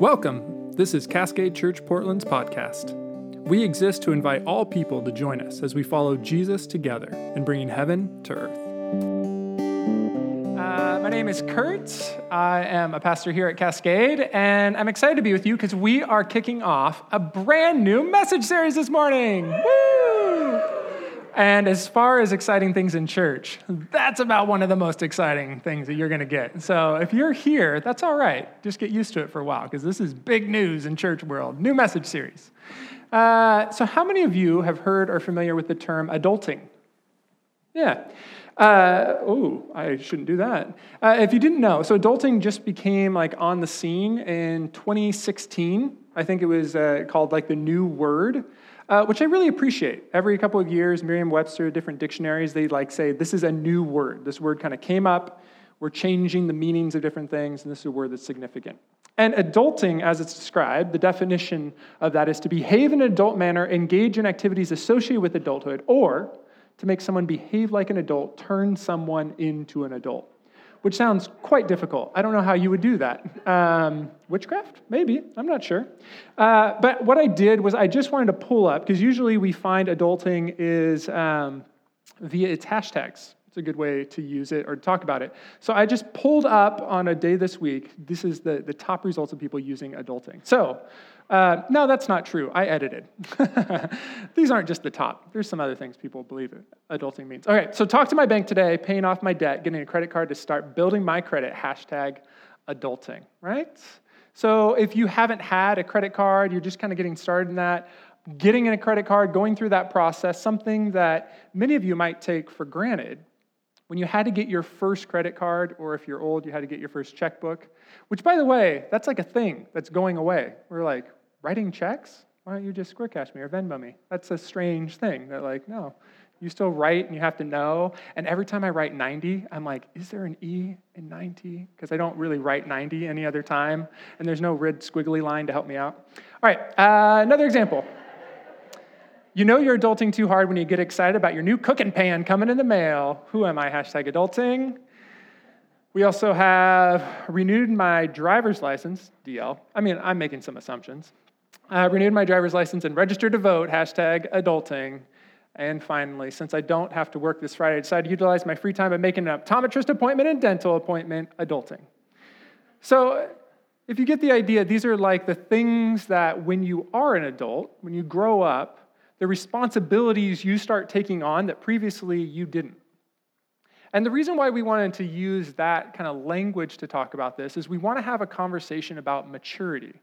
Welcome. This is Cascade Church Portland's podcast. We exist to invite all people to join us as we follow Jesus together in bringing heaven to earth. Uh, my name is Kurt. I am a pastor here at Cascade, and I'm excited to be with you because we are kicking off a brand new message series this morning. Woo! And as far as exciting things in church, that's about one of the most exciting things that you're going to get. So if you're here, that's all right. Just get used to it for a while because this is big news in church world. New message series. Uh, so how many of you have heard or familiar with the term adulting? Yeah. Uh, oh, I shouldn't do that. Uh, if you didn't know, so adulting just became like on the scene in 2016. I think it was uh, called like the new word uh, which I really appreciate. Every couple of years, Merriam-Webster, different dictionaries, they like say this is a new word. This word kind of came up. We're changing the meanings of different things, and this is a word that's significant. And adulting, as it's described, the definition of that is to behave in an adult manner, engage in activities associated with adulthood, or to make someone behave like an adult, turn someone into an adult which sounds quite difficult. I don't know how you would do that. Um, witchcraft? Maybe. I'm not sure. Uh, but what I did was I just wanted to pull up, because usually we find adulting is um, via its hashtags. It's a good way to use it or to talk about it. So I just pulled up on a day this week. This is the, the top results of people using adulting. So, uh, no, that's not true. I edited. These aren't just the top. There's some other things people believe adulting means. Okay, so talk to my bank today, paying off my debt, getting a credit card to start building my credit, hashtag adulting, right? So if you haven't had a credit card, you're just kind of getting started in that, getting in a credit card, going through that process, something that many of you might take for granted when you had to get your first credit card, or if you're old, you had to get your first checkbook, which, by the way, that's like a thing that's going away. We're like, writing checks? Why don't you just Square Cash me or Venmo me? That's a strange thing. They're like, no, you still write and you have to know. And every time I write 90, I'm like, is there an E in 90? Because I don't really write 90 any other time, and there's no red squiggly line to help me out. All right, uh, another example. You know you're adulting too hard when you get excited about your new cooking pan coming in the mail. Who am I? Hashtag adulting. We also have renewed my driver's license, DL. I mean, I'm making some assumptions. I renewed my driver's license and registered to vote, hashtag adulting. And finally, since I don't have to work this Friday, I decided to utilize my free time by making an optometrist appointment and dental appointment, adulting. So, if you get the idea, these are like the things that when you are an adult, when you grow up, the responsibilities you start taking on that previously you didn't. And the reason why we wanted to use that kind of language to talk about this is we want to have a conversation about maturity.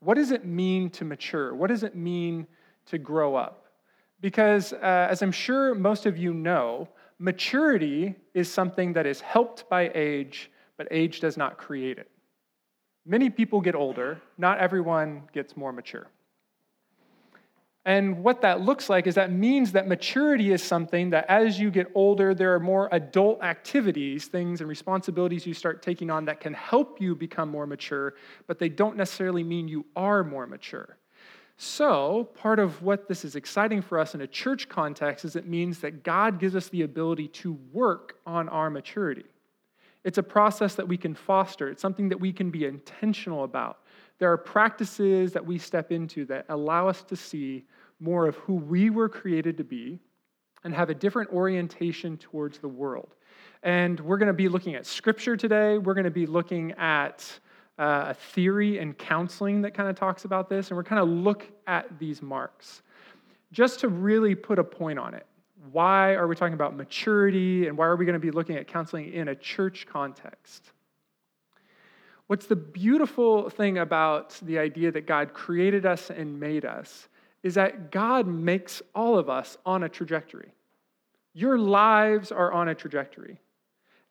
What does it mean to mature? What does it mean to grow up? Because, uh, as I'm sure most of you know, maturity is something that is helped by age, but age does not create it. Many people get older, not everyone gets more mature. And what that looks like is that means that maturity is something that as you get older, there are more adult activities, things, and responsibilities you start taking on that can help you become more mature, but they don't necessarily mean you are more mature. So, part of what this is exciting for us in a church context is it means that God gives us the ability to work on our maturity. It's a process that we can foster, it's something that we can be intentional about. There are practices that we step into that allow us to see more of who we were created to be and have a different orientation towards the world. And we're going to be looking at scripture today. We're going to be looking at uh, a theory and counseling that kind of talks about this. And we're kind of look at these marks just to really put a point on it. Why are we talking about maturity and why are we going to be looking at counseling in a church context? What's the beautiful thing about the idea that God created us and made us is that God makes all of us on a trajectory. Your lives are on a trajectory.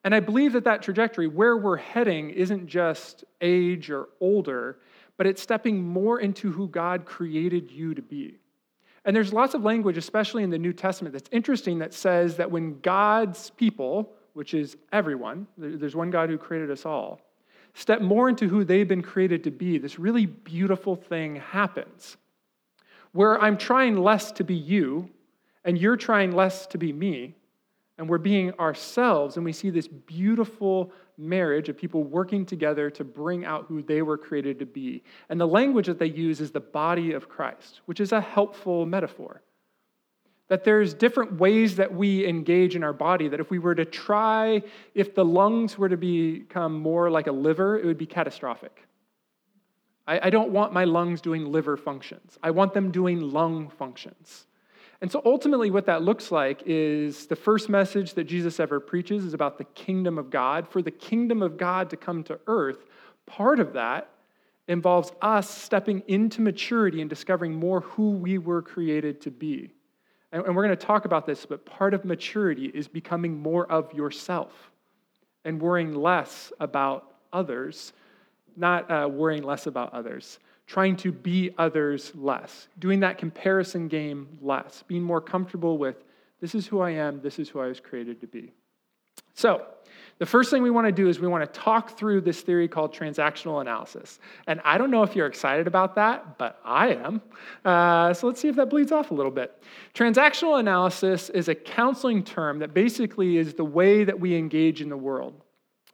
And I believe that that trajectory, where we're heading, isn't just age or older, but it's stepping more into who God created you to be. And there's lots of language, especially in the New Testament, that's interesting that says that when God's people, which is everyone, there's one God who created us all, step more into who they've been created to be, this really beautiful thing happens where I'm trying less to be you and you're trying less to be me. and we're being ourselves, and we see this beautiful marriage of people working together to bring out who they were created to be. And the language that they use is the body of Christ, which is a helpful metaphor. That there's different ways that we engage in our body, that if we were to try, if the lungs were to become more like a liver, it would be catastrophic. I, I don't want my lungs doing liver functions, I want them doing lung functions. And so ultimately, what that looks like is the first message that Jesus ever preaches is about the kingdom of God. For the kingdom of God to come to earth, part of that involves us stepping into maturity and discovering more who we were created to be. And, we're going to talk about this, but part of maturity is becoming more of yourself and worrying less about others, not uh, worrying less about others trying to be others less, doing that comparison game less, being more comfortable with this is who I am, this is who I was created to be. So, the first thing we want to do is we want to talk through this theory called transactional analysis. And I don't know if you're excited about that, but I am. Uh, so let's see if that bleeds off a little bit. Transactional analysis is a counseling term that basically is the way that we engage in the world.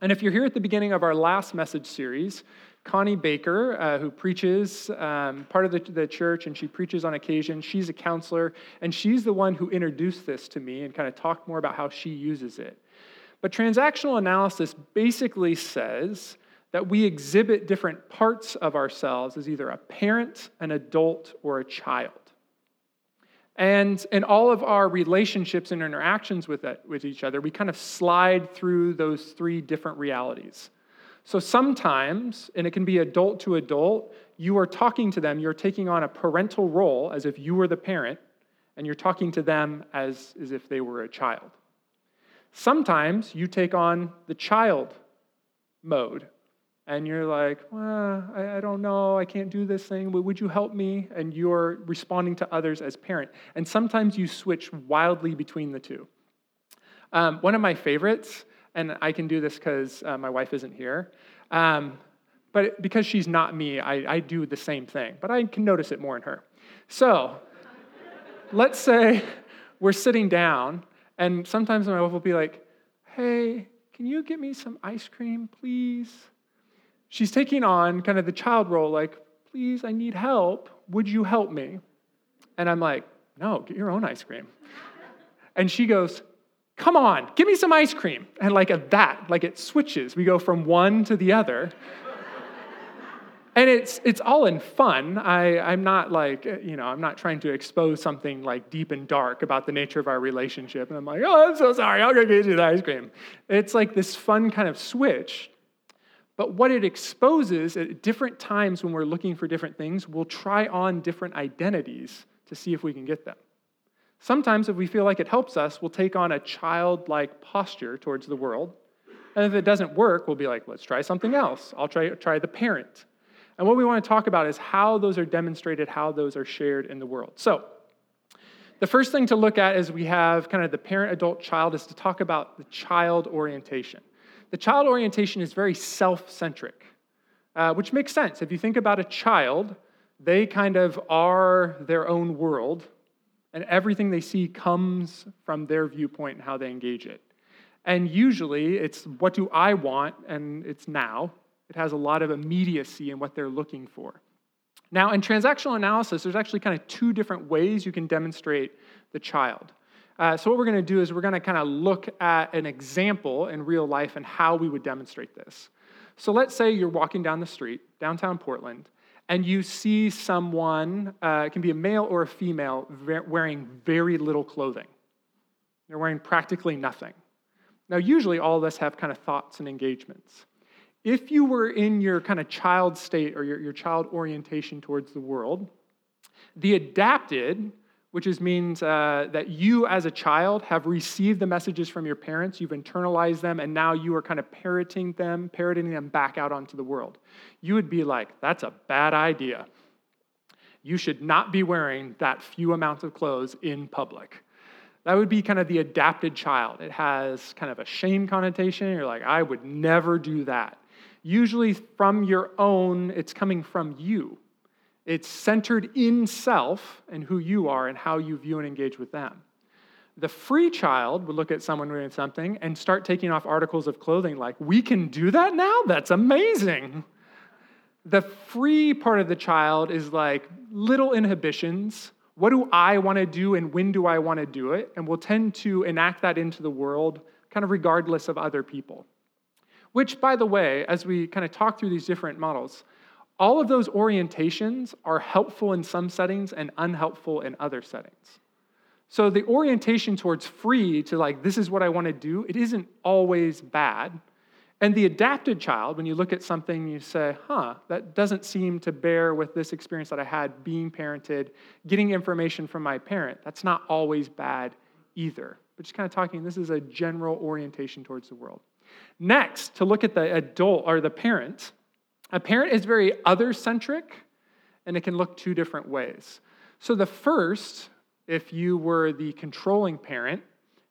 And if you're here at the beginning of our last message series, Connie Baker, uh, who preaches um, part of the, the church and she preaches on occasion, she's a counselor, and she's the one who introduced this to me and kind of talked more about how she uses it. But transactional analysis basically says that we exhibit different parts of ourselves as either a parent, an adult, or a child. And in all of our relationships and interactions with, it, with each other, we kind of slide through those three different realities. So sometimes, and it can be adult to adult, you are talking to them, you're taking on a parental role as if you were the parent, and you're talking to them as, as if they were a child. Sometimes you take on the child mode, and you're like, well, I, I don't know, I can't do this thing, but would you help me? And you're responding to others as parent. And sometimes you switch wildly between the two. Um, one of my favorites and I can do this because uh, my wife isn't here. Um, but because she's not me, I, I do the same thing, but I can notice it more in her. So let's say we're sitting down, and sometimes my wife will be like, Hey, can you get me some ice cream, please? She's taking on kind of the child role, like, Please, I need help. Would you help me? And I'm like, No, get your own ice cream. And she goes, come on, give me some ice cream. And like at that, like it switches. We go from one to the other. And it's it's all in fun. I, I'm not like, you know, I'm not trying to expose something like deep and dark about the nature of our relationship. And I'm like, oh, I'm so sorry, I'll go get you the ice cream. It's like this fun kind of switch. But what it exposes at different times when we're looking for different things, we'll try on different identities to see if we can get them. Sometimes, if we feel like it helps us, we'll take on a childlike posture towards the world. And if it doesn't work, we'll be like, let's try something else. I'll try, try the parent. And what we want to talk about is how those are demonstrated, how those are shared in the world. So, the first thing to look at is we have kind of the parent, adult, child is to talk about the child orientation. The child orientation is very self centric, uh, which makes sense. If you think about a child, they kind of are their own world and everything they see comes from their viewpoint and how they engage it. And usually it's what do I want, and it's now. It has a lot of immediacy in what they're looking for. Now, in transactional analysis, there's actually kind of two different ways you can demonstrate the child. Uh, so, what we're going to do is we're going to kind of look at an example in real life and how we would demonstrate this. So, let's say you're walking down the street, downtown Portland, and you see someone, uh, it can be a male or a female, wearing very little clothing. They're wearing practically nothing. Now, usually all of us have kind of thoughts and engagements. If you were in your kind of child state or your, your child orientation towards the world, the adapted which is, means uh, that you as a child have received the messages from your parents, you've internalized them, and now you are kind of parroting them, parroting them back out onto the world. You would be like, that's a bad idea. You should not be wearing that few amounts of clothes in public. That would be kind of the adapted child. It has kind of a shame connotation. You're like, I would never do that. Usually, from your own, it's coming from you. It's centered in self and who you are and how you view and engage with them. The free child would look at someone doing something and start taking off articles of clothing like, We can do that now? That's amazing. The free part of the child is like little inhibitions. What do I want to do and when do I want to do it? And we'll tend to enact that into the world kind of regardless of other people. Which, by the way, as we kind of talk through these different models, all of those orientations are helpful in some settings and unhelpful in other settings. So the orientation towards free to like, this is what I want to do, it isn't always bad. And the adapted child, when you look at something, you say, huh, that doesn't seem to bear with this experience that I had being parented, getting information from my parent. That's not always bad either. But just kind of talking, this is a general orientation towards the world. Next, to look at the adult or the parent. A parent is very other centric, and it can look two different ways. So, the first, if you were the controlling parent,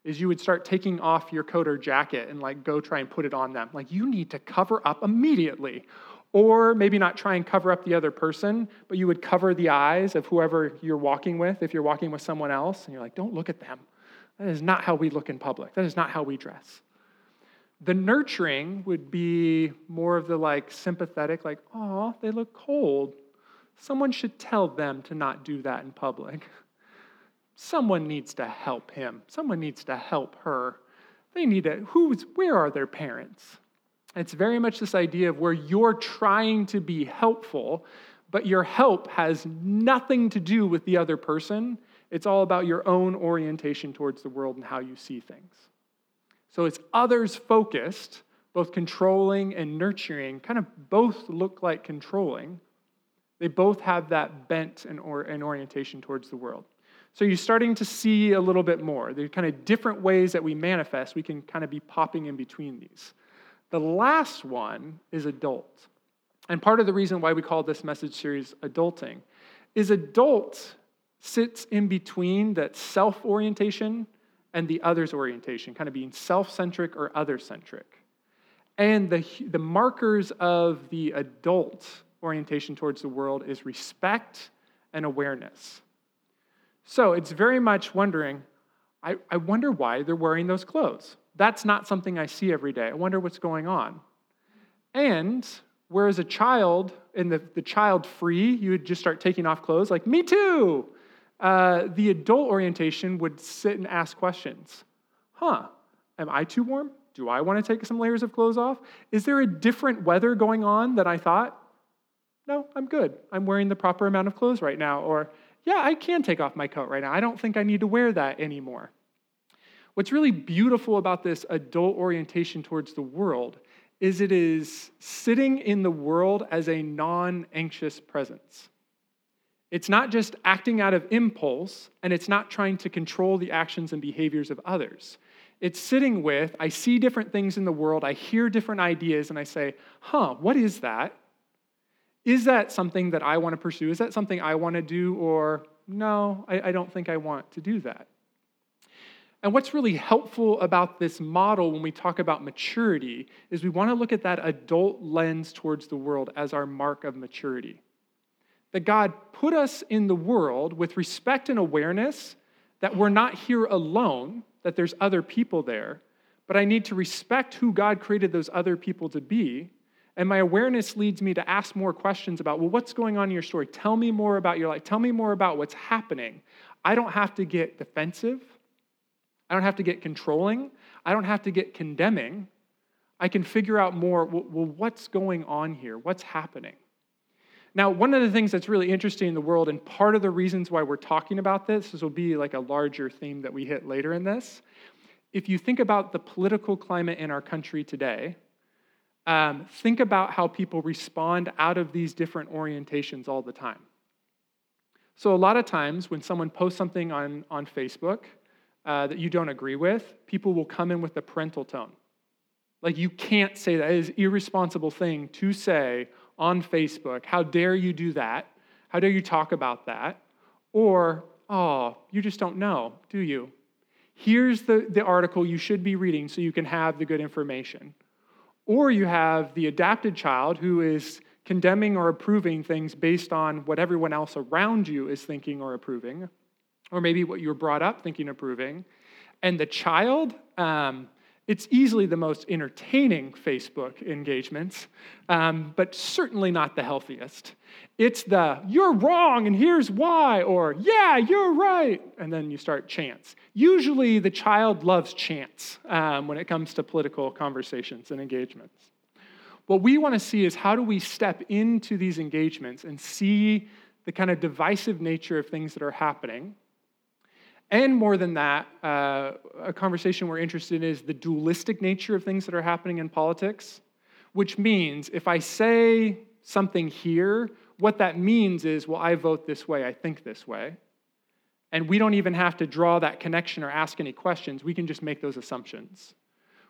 is you would start taking off your coat or jacket and like go try and put it on them. Like, you need to cover up immediately. Or maybe not try and cover up the other person, but you would cover the eyes of whoever you're walking with if you're walking with someone else. And you're like, don't look at them. That is not how we look in public. That is not how we dress. The nurturing would be more of the like sympathetic, like, oh, they look cold. Someone should tell them to not do that in public. Someone needs to help him. Someone needs to help her. They need to, who's, where are their parents? It's very much this idea of where you're trying to be helpful, but your help has nothing to do with the other person. It's all about your own orientation towards the world and how you see things. So it's others focused, both controlling and nurturing, kind of both look like controlling. They both have that bent and, or, and orientation towards the world. So you're starting to see a little bit more. There are kind of different ways that we manifest. We can kind of be popping in between these. The last one is adult. And part of the reason why we call this message series adulting is adult sits in between that self orientation and the others orientation, kind of being self centric or other centric. And the, the markers of the adult orientation towards the world is respect and awareness. So it's very much wondering I, I wonder why they're wearing those clothes. That's not something I see every day. I wonder what's going on. And whereas a child, in the, the child free, you would just start taking off clothes, like, me too uh, the adult orientation would sit and ask questions. Huh, am I too warm? Do I want to take some layers of clothes off? Is there a different weather going on than I thought? No, I'm good. I'm wearing the proper amount of clothes right now. Or, yeah, I can take off my coat right now. I don't think I need to wear that anymore. What's really beautiful about this adult orientation towards the world is it is sitting in the world as a non anxious presence. It's not just acting out of impulse, and it's not trying to control the actions and behaviors of others. It's sitting with, I see different things in the world, I hear different ideas, and I say, huh, what is that? Is that something that I want to pursue? Is that something I want to do? Or no, I, I don't think I want to do that. And what's really helpful about this model when we talk about maturity is we want to look at that adult lens towards the world as our mark of maturity that God put us in the world with respect and awareness that we're not here alone, that there's other people there, but I need to respect who God created those other people to be. And my awareness leads me to ask more questions about, well, what's going on in your story? Tell me more about your life. Tell me more about what's happening. I don't have to get defensive. I don't have to get controlling. I don't have to get condemning. I can figure out more, well, what's going on here? What's happening? Now, one of the things that's really interesting in the world, and part of the reasons why we're talking about this, this will be like a larger theme that we hit later in this. If you think about the political climate in our country today, um, think about how people respond out of these different orientations all the time. So, a lot of times when someone posts something on, on Facebook uh, that you don't agree with, people will come in with a parental tone. Like, you can't say that. It is irresponsible thing to say on Facebook. How dare you do that? How dare you talk about that? Or, oh, you just don't know, do you? Here's the, the article you should be reading so you can have the good information. Or you have the adapted child who is condemning or approving things based on what everyone else around you is thinking or approving, or maybe what you were brought up thinking approving. And the child, um, it's easily the most entertaining Facebook engagements, um, but certainly not the healthiest. It's the, you're wrong and here's why, or yeah, you're right, and then you start chants. Usually the child loves chants um, when it comes to political conversations and engagements. What we want to see is how do we step into these engagements and see the kind of divisive nature of things that are happening and more than that, uh, a conversation we're interested in is the dualistic nature of things that are happening in politics, which means if I say something here, what that means is, well, I vote this way, I think this way. And we don't even have to draw that connection or ask any questions. We can just make those assumptions.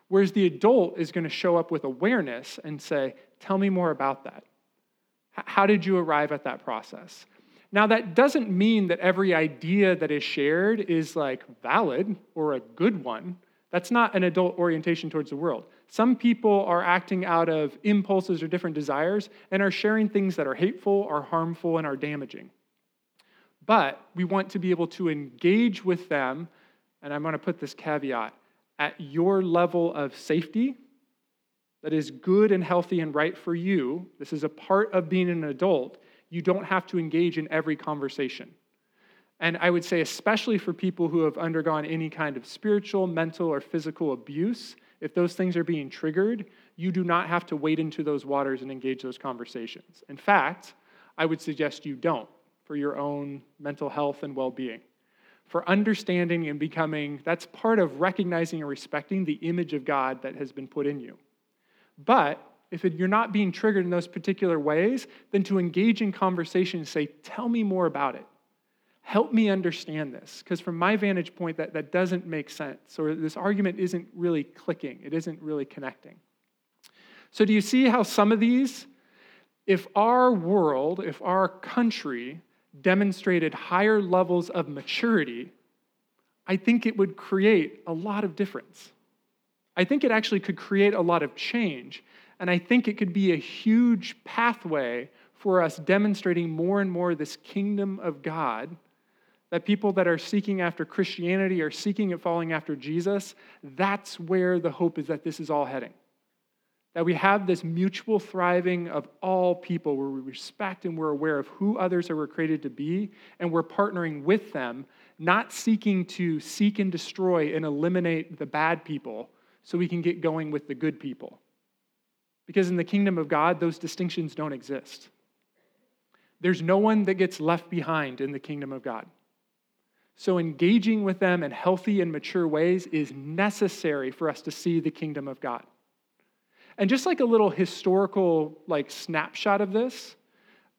Whereas the adult is going to show up with awareness and say, Tell me more about that. How did you arrive at that process? Now, that doesn't mean that every idea that is shared is like valid or a good one. That's not an adult orientation towards the world. Some people are acting out of impulses or different desires and are sharing things that are hateful, are harmful, and are damaging. But we want to be able to engage with them, and I'm going to put this caveat at your level of safety that is good and healthy and right for you. This is a part of being an adult you don't have to engage in every conversation. And I would say, especially for people who have undergone any kind of spiritual, mental, or physical abuse, if those things are being triggered, you do not have to wade into those waters and engage those conversations. In fact, I would suggest you don't for your own mental health and well being. For understanding and becoming, that's part of recognizing and respecting the image of God that has been put in you. But if it, you're not being triggered in those particular ways, then to engage in conversation and say, Tell me more about it. Help me understand this. Because from my vantage point, that, that doesn't make sense, or this argument isn't really clicking, it isn't really connecting. So, do you see how some of these, if our world, if our country demonstrated higher levels of maturity, I think it would create a lot of difference. I think it actually could create a lot of change and I think it could be a huge pathway for us demonstrating more and more this kingdom of God. That people that are seeking after Christianity are seeking and following after Jesus, that's where the hope is that this is all heading. That we have this mutual thriving of all people where we respect and we're aware of who others are created to be, and we're partnering with them, not seeking to seek and destroy and eliminate the bad people so we can get going with the good people. Because in the kingdom of God, those distinctions don't exist. There's no one that gets left behind in the kingdom of God. So, engaging with them in healthy and mature ways is necessary for us to see the kingdom of God. And just like a little historical like snapshot of this,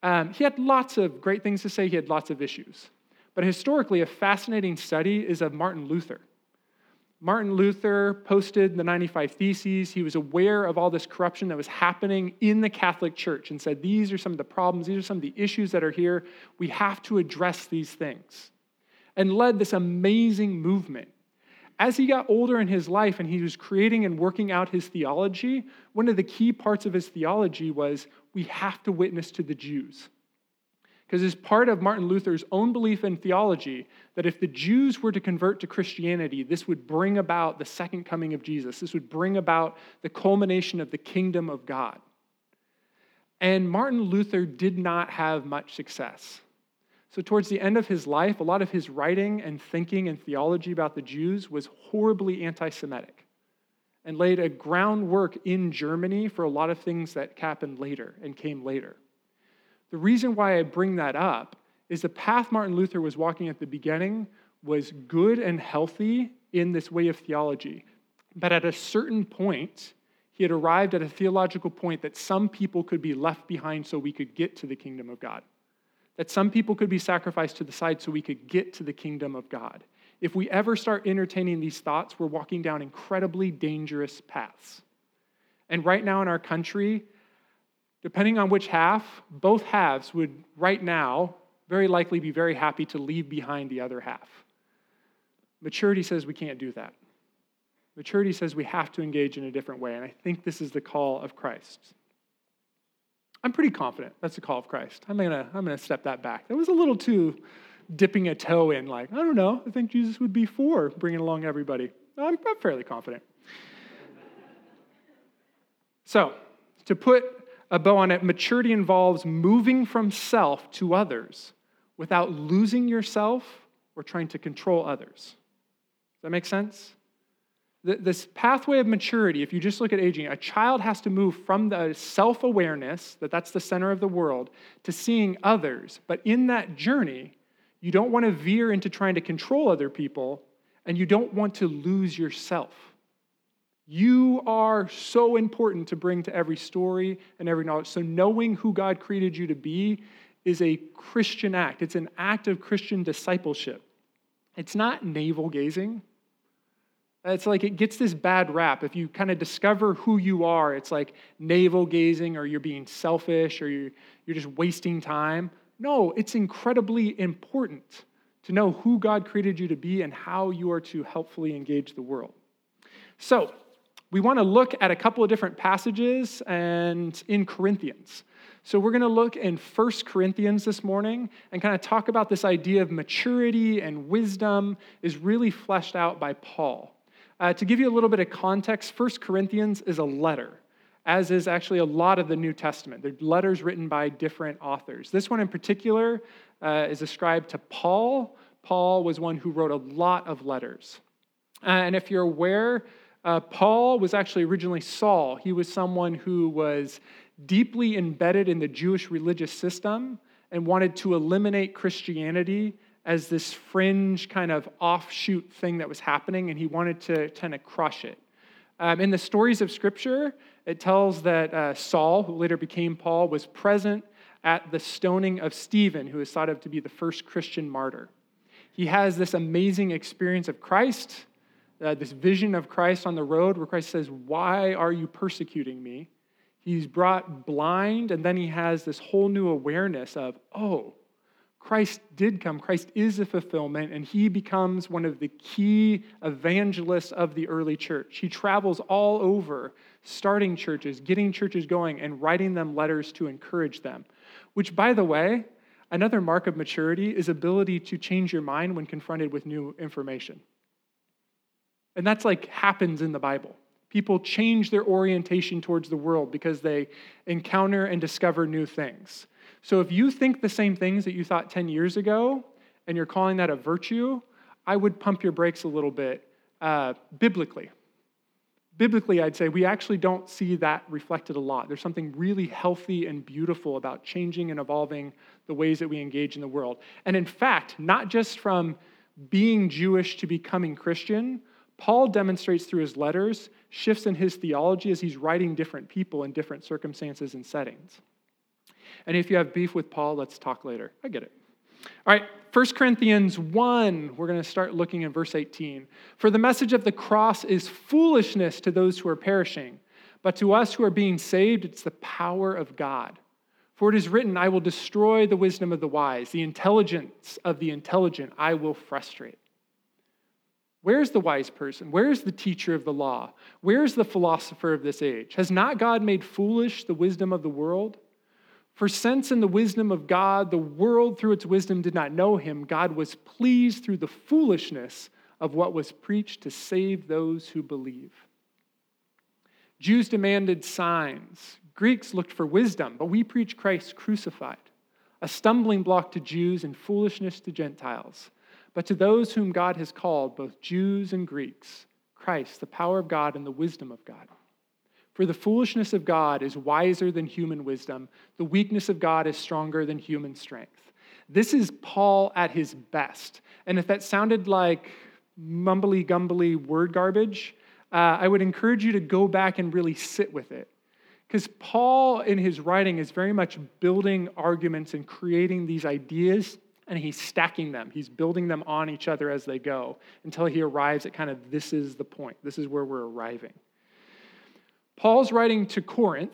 um, he had lots of great things to say. He had lots of issues. But historically, a fascinating study is of Martin Luther. Martin Luther posted the 95 Theses. He was aware of all this corruption that was happening in the Catholic Church and said, These are some of the problems, these are some of the issues that are here. We have to address these things. And led this amazing movement. As he got older in his life and he was creating and working out his theology, one of the key parts of his theology was we have to witness to the Jews. Because it's part of Martin Luther's own belief in theology that if the Jews were to convert to Christianity, this would bring about the second coming of Jesus. This would bring about the culmination of the kingdom of God. And Martin Luther did not have much success. So, towards the end of his life, a lot of his writing and thinking and theology about the Jews was horribly anti Semitic and laid a groundwork in Germany for a lot of things that happened later and came later. The reason why I bring that up is the path Martin Luther was walking at the beginning was good and healthy in this way of theology. But at a certain point, he had arrived at a theological point that some people could be left behind so we could get to the kingdom of God. That some people could be sacrificed to the side so we could get to the kingdom of God. If we ever start entertaining these thoughts, we're walking down incredibly dangerous paths. And right now in our country, depending on which half, both halves would right now very likely be very happy to leave behind the other half. Maturity says we can't do that. Maturity says we have to engage in a different way, and I think this is the call of Christ. I'm pretty confident that's the call of Christ. I'm gonna, I'm gonna step that back. That was a little too, dipping a toe in, like, I don't know, I think Jesus would be for bringing along everybody. I'm, I'm fairly confident. So, to put a bow on it, maturity involves moving from self to others without losing yourself or trying to control others. Does that make sense? This pathway of maturity, if you just look at aging, a child has to move from the self awareness, that that's the center of the world, to seeing others. But in that journey, you don't want to veer into trying to control other people, and you don't want to lose yourself. You are so important to bring to every story and every knowledge. So, knowing who God created you to be is a Christian act, it's an act of Christian discipleship. It's not navel gazing. It's like it gets this bad rap. If you kind of discover who you are, it's like navel gazing or you're being selfish or you're, you're just wasting time. No, it's incredibly important to know who God created you to be and how you are to helpfully engage the world. So, we want to look at a couple of different passages and in Corinthians. So we're going to look in 1 Corinthians this morning and kind of talk about this idea of maturity and wisdom is really fleshed out by Paul. Uh, to give you a little bit of context, 1 Corinthians is a letter, as is actually a lot of the New Testament. They're letters written by different authors. This one in particular uh, is ascribed to Paul. Paul was one who wrote a lot of letters. Uh, and if you're aware, uh, Paul was actually originally Saul. He was someone who was deeply embedded in the Jewish religious system and wanted to eliminate Christianity as this fringe kind of offshoot thing that was happening, and he wanted to kind of crush it. Um, in the stories of Scripture, it tells that uh, Saul, who later became Paul, was present at the stoning of Stephen, who is thought of to be the first Christian martyr. He has this amazing experience of Christ uh, this vision of Christ on the road where Christ says, Why are you persecuting me? He's brought blind, and then he has this whole new awareness of, Oh, Christ did come. Christ is a fulfillment, and he becomes one of the key evangelists of the early church. He travels all over, starting churches, getting churches going, and writing them letters to encourage them. Which, by the way, another mark of maturity is ability to change your mind when confronted with new information. And that's like happens in the Bible. People change their orientation towards the world because they encounter and discover new things. So if you think the same things that you thought 10 years ago and you're calling that a virtue, I would pump your brakes a little bit uh, biblically. Biblically, I'd say we actually don't see that reflected a lot. There's something really healthy and beautiful about changing and evolving the ways that we engage in the world. And in fact, not just from being Jewish to becoming Christian, Paul demonstrates through his letters shifts in his theology as he's writing different people in different circumstances and settings. And if you have beef with Paul, let's talk later. I get it. All right, 1 Corinthians 1, we're going to start looking in verse 18. For the message of the cross is foolishness to those who are perishing, but to us who are being saved, it's the power of God. For it is written, I will destroy the wisdom of the wise, the intelligence of the intelligent I will frustrate. Where's the wise person? Where's the teacher of the law? Where's the philosopher of this age? Has not God made foolish the wisdom of the world? For since in the wisdom of God, the world through its wisdom did not know him, God was pleased through the foolishness of what was preached to save those who believe. Jews demanded signs, Greeks looked for wisdom, but we preach Christ crucified, a stumbling block to Jews and foolishness to Gentiles. But to those whom God has called, both Jews and Greeks, Christ, the power of God and the wisdom of God. For the foolishness of God is wiser than human wisdom, the weakness of God is stronger than human strength. This is Paul at his best. And if that sounded like mumbly gumbly word garbage, uh, I would encourage you to go back and really sit with it. Because Paul, in his writing, is very much building arguments and creating these ideas and he's stacking them. He's building them on each other as they go until he arrives at kind of this is the point. This is where we're arriving. Paul's writing to Corinth,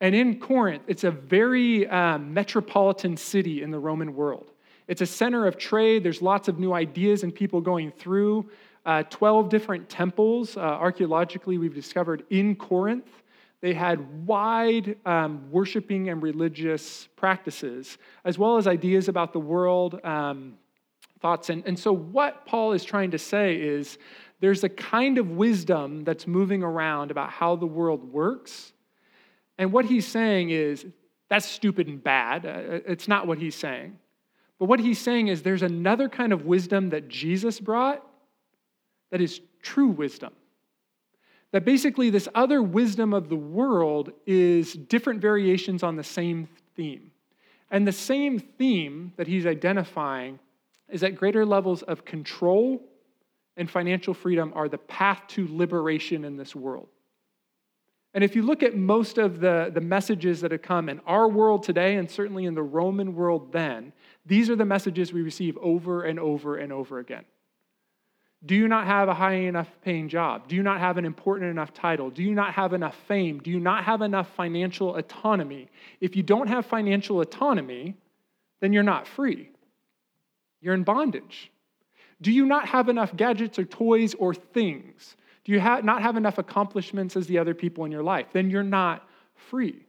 and in Corinth, it's a very um, metropolitan city in the Roman world. It's a center of trade. There's lots of new ideas and people going through. Uh, 12 different temples, uh, archaeologically, we've discovered in Corinth. They had wide um, worshiping and religious practices, as well as ideas about the world, um, thoughts. And, and so, what Paul is trying to say is there's a kind of wisdom that's moving around about how the world works. And what he's saying is that's stupid and bad. Uh, it's not what he's saying. But what he's saying is there's another kind of wisdom that Jesus brought that is true wisdom. That basically, this other wisdom of the world is different variations on the same theme. And the same theme that he's identifying is that greater levels of control and financial freedom are the path to liberation in this world. And if you look at most of the, the messages that have come in our world today, and certainly in the Roman world then, these are the messages we receive over and over and over again. Do you not have a high enough paying job? Do you not have an important enough title? Do you not have enough fame? Do you not have enough financial autonomy? If you don't have financial autonomy, then you're not free. You're in bondage. Do you not have enough gadgets or toys or things? Do you ha- not have enough accomplishments as the other people in your life? Then you're not free.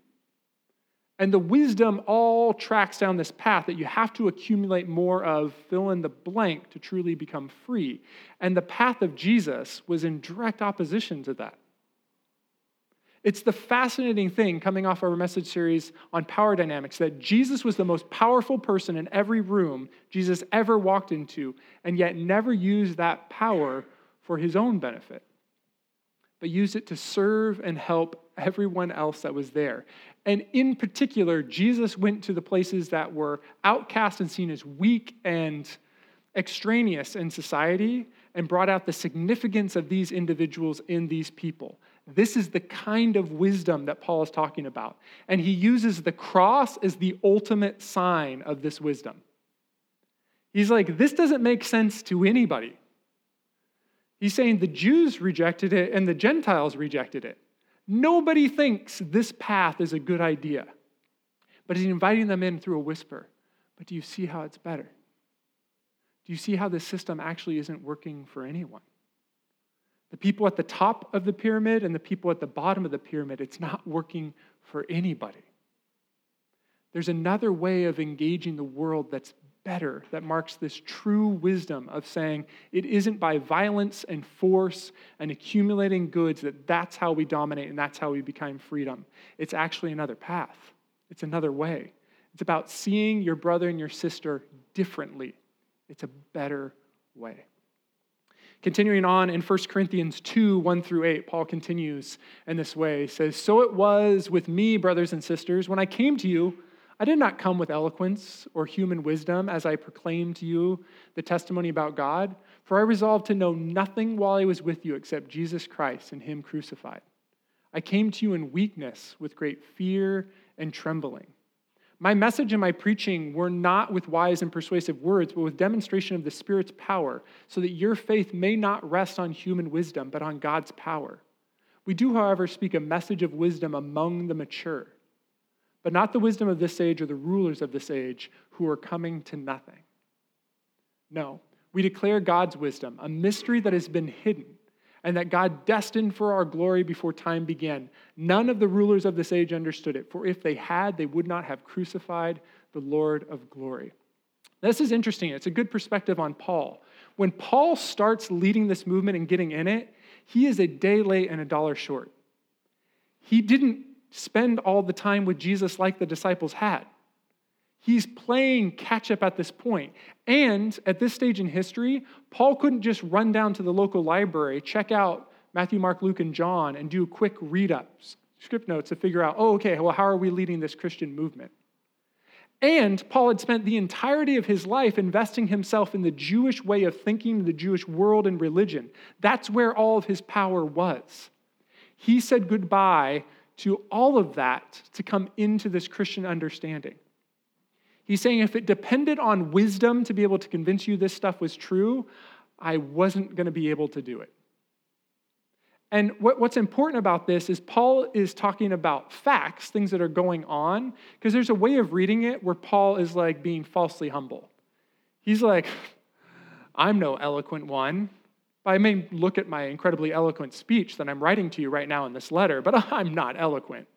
And the wisdom all tracks down this path that you have to accumulate more of, fill in the blank to truly become free. And the path of Jesus was in direct opposition to that. It's the fascinating thing coming off our message series on power dynamics that Jesus was the most powerful person in every room Jesus ever walked into, and yet never used that power for his own benefit, but used it to serve and help everyone else that was there. And in particular, Jesus went to the places that were outcast and seen as weak and extraneous in society and brought out the significance of these individuals in these people. This is the kind of wisdom that Paul is talking about. And he uses the cross as the ultimate sign of this wisdom. He's like, this doesn't make sense to anybody. He's saying the Jews rejected it and the Gentiles rejected it. Nobody thinks this path is a good idea. But he's inviting them in through a whisper. But do you see how it's better? Do you see how this system actually isn't working for anyone? The people at the top of the pyramid and the people at the bottom of the pyramid, it's not working for anybody. There's another way of engaging the world that's better, that marks this true wisdom of saying it isn't by violence and force and accumulating goods that that's how we dominate and that's how we become freedom. It's actually another path, it's another way. It's about seeing your brother and your sister differently. It's a better way. Continuing on in 1 Corinthians 2 1 through 8, Paul continues in this way. He says, So it was with me, brothers and sisters, when I came to you, I did not come with eloquence or human wisdom as I proclaimed to you the testimony about God, for I resolved to know nothing while I was with you except Jesus Christ and Him crucified. I came to you in weakness with great fear and trembling. My message and my preaching were not with wise and persuasive words, but with demonstration of the Spirit's power, so that your faith may not rest on human wisdom, but on God's power. We do, however, speak a message of wisdom among the mature, but not the wisdom of this age or the rulers of this age who are coming to nothing. No, we declare God's wisdom, a mystery that has been hidden and that God destined for our glory before time began. None of the rulers of this age understood it, for if they had, they would not have crucified the Lord of glory. This is interesting. It's a good perspective on Paul. When Paul starts leading this movement and getting in it, he is a day late and a dollar short. He didn't spend all the time with Jesus like the disciples had. He's playing catch up at this point. And at this stage in history, Paul couldn't just run down to the local library, check out Matthew, Mark, Luke, and John, and do quick read ups, script notes to figure out, oh, okay, well, how are we leading this Christian movement? And Paul had spent the entirety of his life investing himself in the Jewish way of thinking, the Jewish world and religion. That's where all of his power was. He said goodbye to all of that to come into this Christian understanding. He's saying if it depended on wisdom to be able to convince you this stuff was true, I wasn't going to be able to do it. And what, what's important about this is Paul is talking about facts, things that are going on, because there's a way of reading it where Paul is like being falsely humble. He's like, I'm no eloquent one. I may look at my incredibly eloquent speech that I'm writing to you right now in this letter, but I'm not eloquent.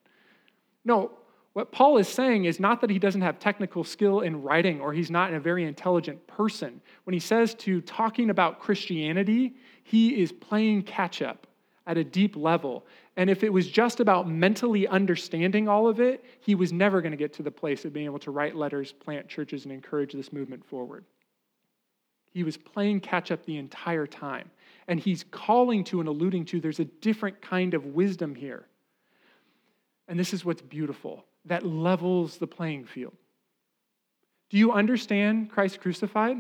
No, What Paul is saying is not that he doesn't have technical skill in writing or he's not a very intelligent person. When he says to talking about Christianity, he is playing catch up at a deep level. And if it was just about mentally understanding all of it, he was never going to get to the place of being able to write letters, plant churches, and encourage this movement forward. He was playing catch up the entire time. And he's calling to and alluding to there's a different kind of wisdom here. And this is what's beautiful that levels the playing field. Do you understand Christ crucified?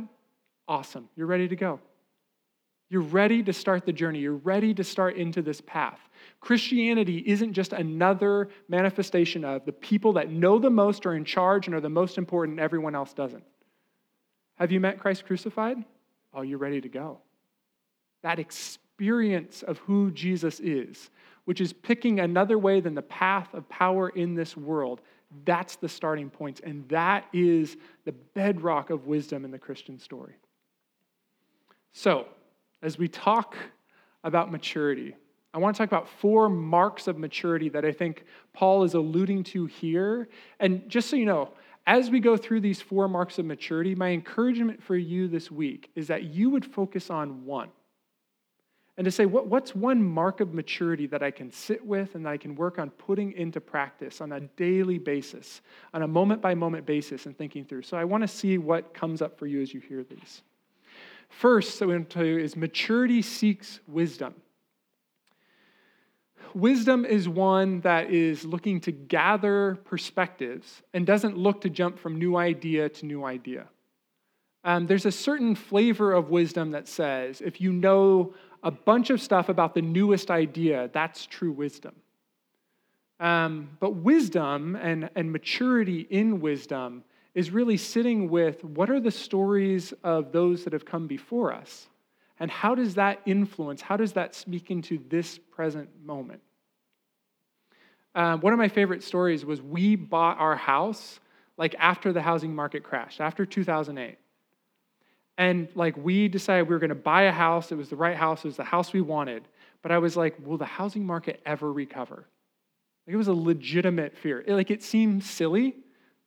Awesome. You're ready to go. You're ready to start the journey. You're ready to start into this path. Christianity isn't just another manifestation of the people that know the most are in charge and are the most important, everyone else doesn't. Have you met Christ crucified? Oh, you're ready to go. That experience of who Jesus is, which is picking another way than the path of power in this world, that's the starting point. And that is the bedrock of wisdom in the Christian story. So, as we talk about maturity, I want to talk about four marks of maturity that I think Paul is alluding to here. And just so you know, as we go through these four marks of maturity, my encouragement for you this week is that you would focus on one and to say, what, what's one mark of maturity that I can sit with and that I can work on putting into practice on a daily basis, on a moment by moment basis, and thinking through? So I want to see what comes up for you as you hear these. First, I want to tell you is maturity seeks wisdom. Wisdom is one that is looking to gather perspectives and doesn't look to jump from new idea to new idea. Um, there's a certain flavor of wisdom that says if you know a bunch of stuff about the newest idea. That's true wisdom. Um, but wisdom and, and maturity in wisdom is really sitting with what are the stories of those that have come before us? And how does that influence, how does that speak into this present moment? Um, one of my favorite stories was we bought our house like after the housing market crashed, after 2008. And like we decided we were going to buy a house. It was the right house. It was the house we wanted. But I was like, will the housing market ever recover? Like it was a legitimate fear. It, like it seemed silly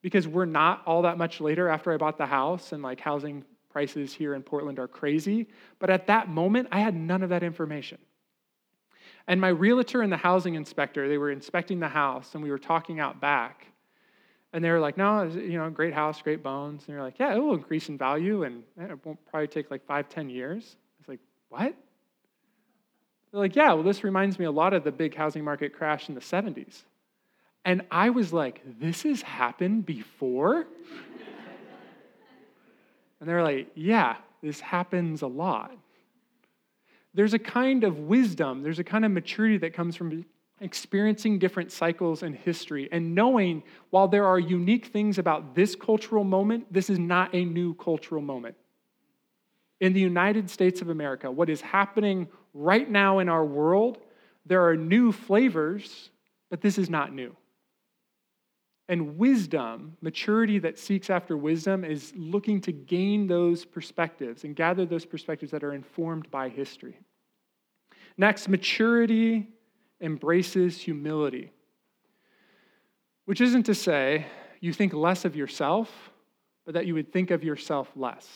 because we're not all that much later after I bought the house and like housing prices here in Portland are crazy. But at that moment, I had none of that information. And my realtor and the housing inspector, they were inspecting the house and we were talking out back. And they were like, no, you know, great house, great bones. And you're like, yeah, it will increase in value and it won't probably take like five, ten years. It's like, what? They're like, yeah, well, this reminds me a lot of the big housing market crash in the 70s. And I was like, this has happened before? And they're like, yeah, this happens a lot. There's a kind of wisdom, there's a kind of maturity that comes from experiencing different cycles in history and knowing while there are unique things about this cultural moment, this is not a new cultural moment. In the United States of America, what is happening right now in our world, there are new flavors, but this is not new. And wisdom, maturity that seeks after wisdom, is looking to gain those perspectives and gather those perspectives that are informed by history. Next, maturity embraces humility, which isn't to say you think less of yourself, but that you would think of yourself less.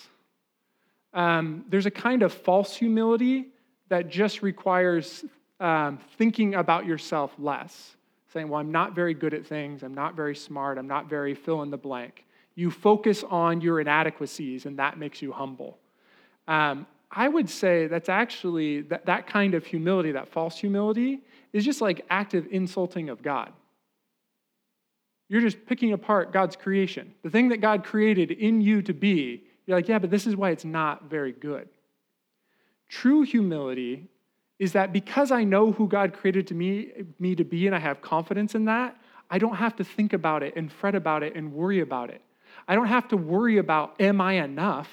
Um, there's a kind of false humility that just requires um, thinking about yourself less, saying, Well, I'm not very good at things, I'm not very smart, I'm not very fill in the blank. You focus on your inadequacies, and that makes you humble. Um, I would say that's actually that, that kind of humility, that false humility, is just like active insulting of God. You're just picking apart God's creation. The thing that God created in you to be, you're like, yeah, but this is why it's not very good. True humility is that because I know who God created to me, me to be and I have confidence in that, I don't have to think about it and fret about it and worry about it. I don't have to worry about, am I enough?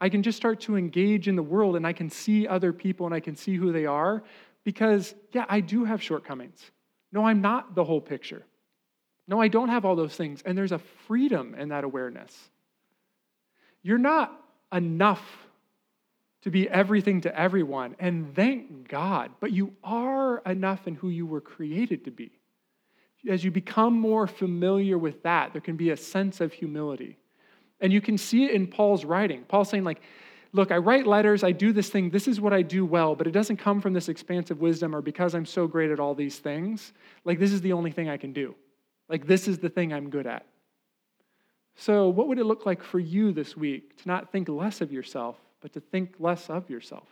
I can just start to engage in the world and I can see other people and I can see who they are because, yeah, I do have shortcomings. No, I'm not the whole picture. No, I don't have all those things. And there's a freedom in that awareness. You're not enough to be everything to everyone, and thank God, but you are enough in who you were created to be. as you become more familiar with that, there can be a sense of humility. And you can see it in Paul's writing. Paul's saying, like, look, I write letters, I do this thing, this is what I do well, but it doesn't come from this expansive wisdom or because I'm so great at all these things. Like, this is the only thing I can do. Like, this is the thing I'm good at. So, what would it look like for you this week to not think less of yourself, but to think less of yourself?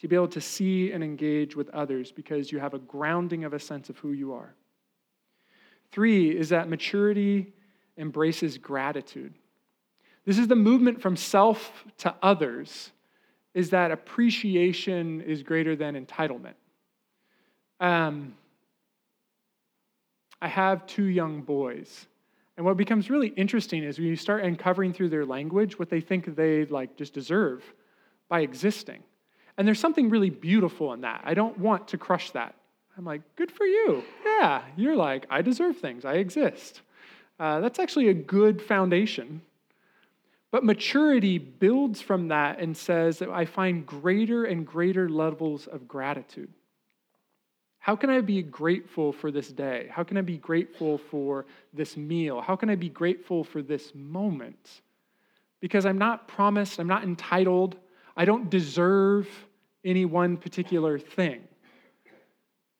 To be able to see and engage with others because you have a grounding of a sense of who you are. Three is that maturity embraces gratitude. This is the movement from self to others, is that appreciation is greater than entitlement. Um, I have two young boys. And what becomes really interesting is when you start uncovering through their language what they think they like just deserve by existing. And there's something really beautiful in that. I don't want to crush that. I'm like, good for you. Yeah, you're like, I deserve things. I exist. Uh, that's actually a good foundation. But maturity builds from that and says that I find greater and greater levels of gratitude. How can I be grateful for this day? How can I be grateful for this meal? How can I be grateful for this moment? Because I'm not promised, I'm not entitled, I don't deserve any one particular thing.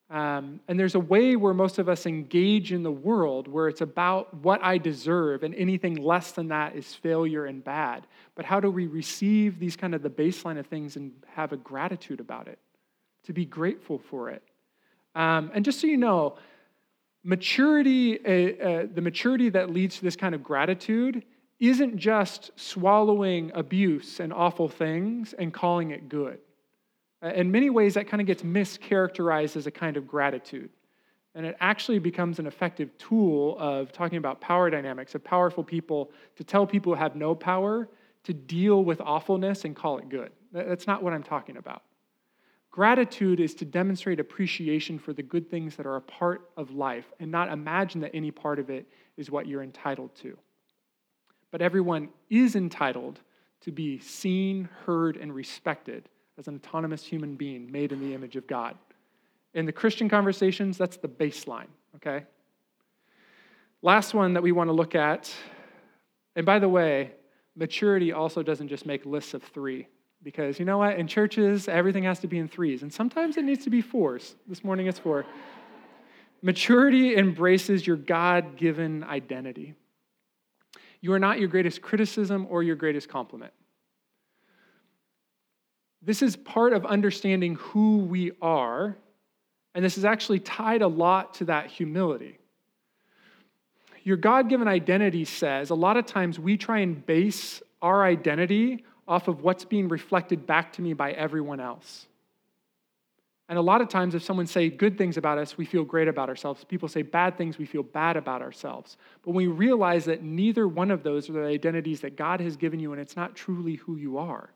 Um, and there's a way where most of us engage in the world where it's about what I deserve, and anything less than that is failure and bad. But how do we receive these kind of the baseline of things and have a gratitude about it? To be grateful for it. Um, and just so you know, maturity, uh, uh, the maturity that leads to this kind of gratitude isn't just swallowing abuse and awful things and calling it good. Uh, in many ways, that kind of gets mischaracterized as a kind of gratitude. And it actually becomes an effective tool of talking about power dynamics, of powerful people to tell people who have no power to deal with awfulness and call it good. That's not what I'm talking about. Gratitude is to demonstrate appreciation for the good things that are a part of life and not imagine that any part of it is what you're entitled to. But everyone is entitled to be seen, heard, and respected as an autonomous human being made in the image of God. In the Christian conversations, that's the baseline, okay? Last one that we want to look at, and by the way, maturity also doesn't just make lists of three. Because you know what? In churches, everything has to be in threes, and sometimes it needs to be fours. This morning it's four. Maturity embraces your God given identity. You are not your greatest criticism or your greatest compliment. This is part of understanding who we are, and this is actually tied a lot to that humility. Your God given identity says a lot of times we try and base our identity off of what's being reflected back to me by everyone else. And a lot of times, if someone say good things about us, we feel great about ourselves. People say bad things, we feel bad about ourselves. But when we realize that neither one of those are the identities that God has given you, and it's not truly who you are,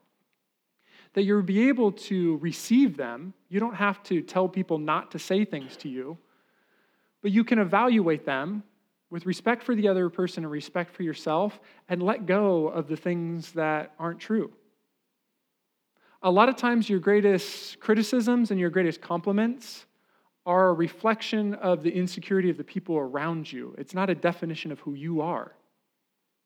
that you'll be able to receive them. You don't have to tell people not to say things to you, but you can evaluate them with respect for the other person and respect for yourself, and let go of the things that aren't true. A lot of times, your greatest criticisms and your greatest compliments are a reflection of the insecurity of the people around you. It's not a definition of who you are.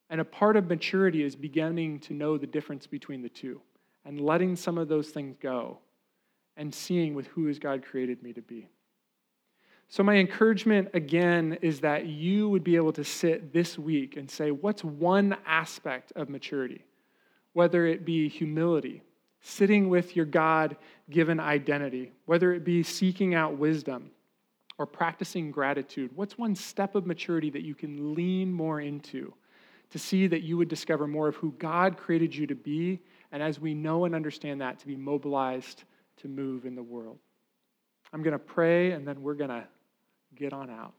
And a part of maturity is beginning to know the difference between the two and letting some of those things go and seeing with who has God created me to be. So, my encouragement again is that you would be able to sit this week and say, what's one aspect of maturity? Whether it be humility, sitting with your God given identity, whether it be seeking out wisdom or practicing gratitude, what's one step of maturity that you can lean more into to see that you would discover more of who God created you to be? And as we know and understand that, to be mobilized to move in the world. I'm going to pray and then we're going to get on out.